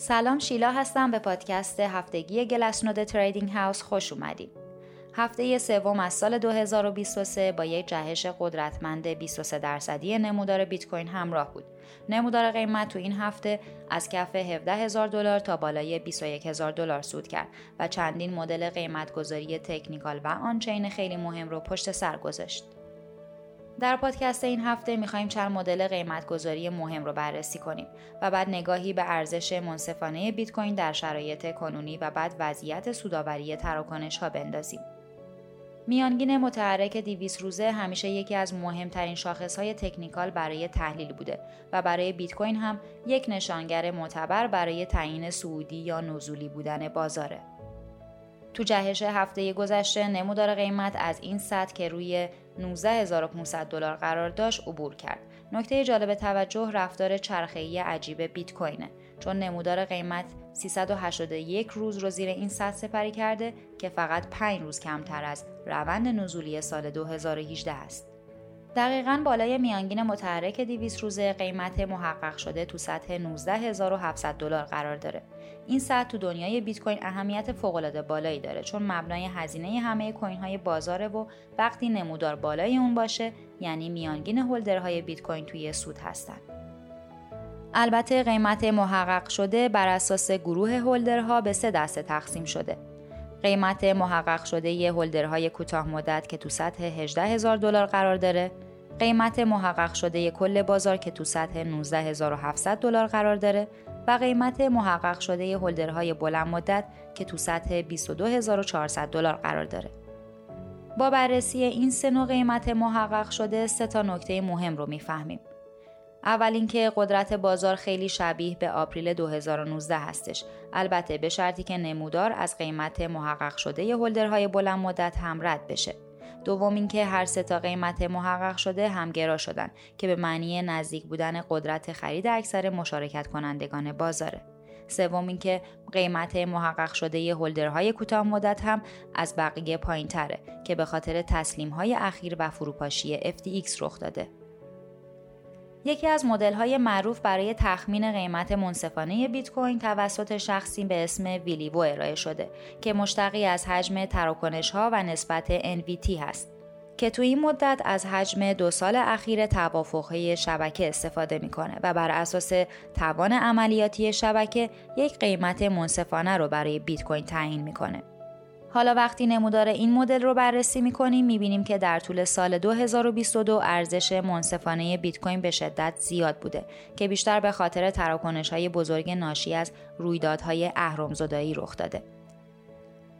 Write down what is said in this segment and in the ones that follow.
سلام شیلا هستم به پادکست هفتگی گلسنود تریدینگ هاوس خوش اومدید. هفته سوم از سال 2023 با یک جهش قدرتمند 23 درصدی نمودار بیت کوین همراه بود. نمودار قیمت تو این هفته از کف 17 هزار دلار تا بالای 21 هزار دلار سود کرد و چندین مدل قیمت گذاری تکنیکال و آنچین خیلی مهم رو پشت سر گذاشت. در پادکست این هفته می‌خوایم چند مدل قیمتگذاری مهم رو بررسی کنیم و بعد نگاهی به ارزش منصفانه بیت کوین در شرایط کنونی و بعد وضعیت سوداوری تراکنش ها بندازیم. میانگین متحرک 200 روزه همیشه یکی از مهمترین های تکنیکال برای تحلیل بوده و برای بیت کوین هم یک نشانگر معتبر برای تعیین سعودی یا نزولی بودن بازاره. تو جهش هفته گذشته نمودار قیمت از این سطح که روی 19500 دلار قرار داشت عبور کرد. نکته جالب توجه رفتار چرخه‌ای عجیب بیت کوینه چون نمودار قیمت 381 روز رو زیر این سطح سپری کرده که فقط 5 روز کمتر از روند نزولی سال 2018 است. دقیقا بالای میانگین متحرک 200 روزه قیمت محقق شده تو سطح 19700 دلار قرار داره. این سطح تو دنیای بیت کوین اهمیت فوق بالایی داره چون مبنای هزینه همه کوین های بازاره و وقتی نمودار بالای اون باشه یعنی میانگین هولدرهای بیت کوین توی سود هستن. البته قیمت محقق شده بر اساس گروه هولدرها به سه دسته تقسیم شده. قیمت محقق شده ی هولدرهای کوتاه مدت که تو سطح 18 هزار دلار قرار داره، قیمت محقق شده کل بازار که تو سطح 19700 دلار قرار داره و قیمت محقق شده هولدرهای بلند مدت که تو سطح 22400 دلار قرار داره. با بررسی این سه نوع قیمت محقق شده سه تا نکته مهم رو می‌فهمیم. اول اینکه قدرت بازار خیلی شبیه به آپریل 2019 هستش البته به شرطی که نمودار از قیمت محقق شده هولدرهای بلند مدت هم رد بشه دوم اینکه هر سه تا قیمت محقق شده همگرا شدن که به معنی نزدیک بودن قدرت خرید اکثر مشارکت کنندگان بازاره. سوم اینکه قیمت محقق شده هولدرهای کوتاه مدت هم از بقیه پایین تره که به خاطر تسلیم های اخیر و فروپاشی FTX رخ داده. یکی از های معروف برای تخمین قیمت منصفانه بیت کوین توسط شخصی به اسم ویلیوو ارائه شده که مشتقی از حجم ها و نسبت NVT هست که تو این مدت از حجم دو سال اخیر توافقهای شبکه استفاده می‌کنه و بر اساس توان عملیاتی شبکه یک قیمت منصفانه رو برای بیت کوین تعیین می‌کنه. حالا وقتی نمودار این مدل رو بررسی می‌کنیم می‌بینیم که در طول سال 2022 ارزش منصفانه بیت کوین به شدت زیاد بوده که بیشتر به خاطر تراکنش های بزرگ ناشی از رویدادهای اهرمزدایی رخ داده.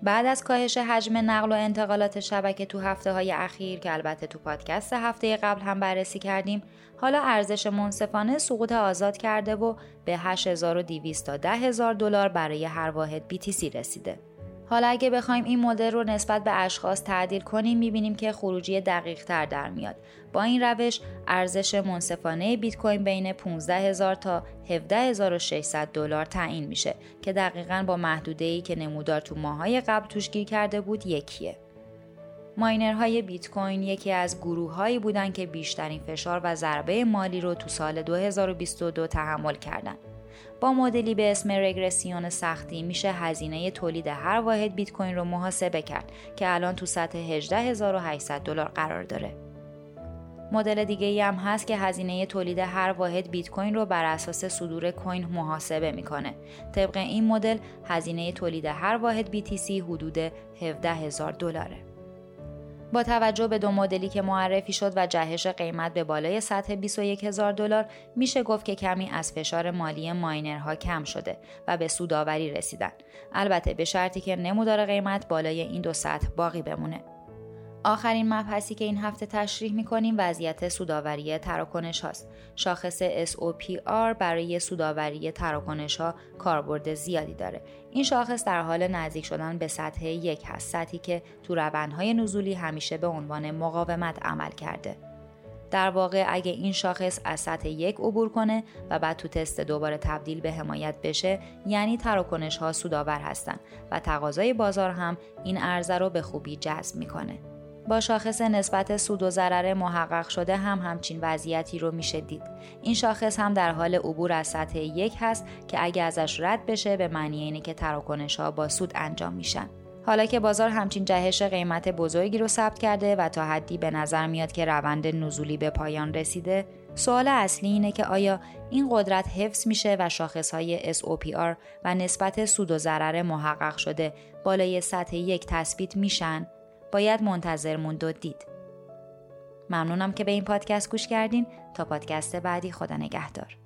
بعد از کاهش حجم نقل و انتقالات شبکه تو هفته های اخیر که البته تو پادکست هفته قبل هم بررسی کردیم حالا ارزش منصفانه سقوط آزاد کرده و به 8200 تا 10000 دلار برای هر واحد BTC رسیده. حالا اگه بخوایم این مدل رو نسبت به اشخاص تعدیل کنیم می‌بینیم که خروجی دقیق تر در میاد. با این روش ارزش منصفانه بیت کوین بین 15000 تا 17600 دلار تعیین میشه که دقیقا با محدوده ای که نمودار تو ماهای قبل توش گیر کرده بود یکیه. ماینرهای بیت کوین یکی از گروههایی بودند که بیشترین فشار و ضربه مالی رو تو سال 2022 تحمل کردند. با مدلی به اسم رگرسیون سختی میشه هزینه تولید هر واحد بیت کوین رو محاسبه کرد که الان تو سطح 18800 دلار قرار داره. مدل دیگه ای هم هست که هزینه تولید هر واحد بیت کوین رو بر اساس صدور کوین محاسبه می‌کنه. طبق این مدل هزینه تولید هر واحد BTC حدود 17000 دلاره. با توجه به دو مدلی که معرفی شد و جهش قیمت به بالای سطح 21 هزار دلار میشه گفت که کمی از فشار مالی ماینرها کم شده و به سوداوری رسیدن. البته به شرطی که نمودار قیمت بالای این دو سطح باقی بمونه. آخرین مبحثی که این هفته تشریح می‌کنیم وضعیت سوداوری تراکنش هاست. شاخص SOPR برای سوداوری تراکنش ها کاربرد زیادی داره. این شاخص در حال نزدیک شدن به سطح یک هست. سطحی که تو روندهای نزولی همیشه به عنوان مقاومت عمل کرده. در واقع اگه این شاخص از سطح یک عبور کنه و بعد تو تست دوباره تبدیل به حمایت بشه یعنی تراکنش ها سودآور هستن و تقاضای بازار هم این عرضه رو به خوبی جذب می‌کنه. با شاخص نسبت سود و ضرر محقق شده هم همچین وضعیتی رو میشه دید. این شاخص هم در حال عبور از سطح یک هست که اگه ازش رد بشه به معنی اینه که تراکنش ها با سود انجام میشن. حالا که بازار همچین جهش قیمت بزرگی رو ثبت کرده و تا حدی به نظر میاد که روند نزولی به پایان رسیده سوال اصلی اینه که آیا این قدرت حفظ میشه و شاخصهای SOPR و نسبت سود و ضرر محقق شده بالای سطح یک تثبیت میشن باید منتظر موند و دید. ممنونم که به این پادکست گوش کردین. تا پادکست بعدی خدا نگهدار.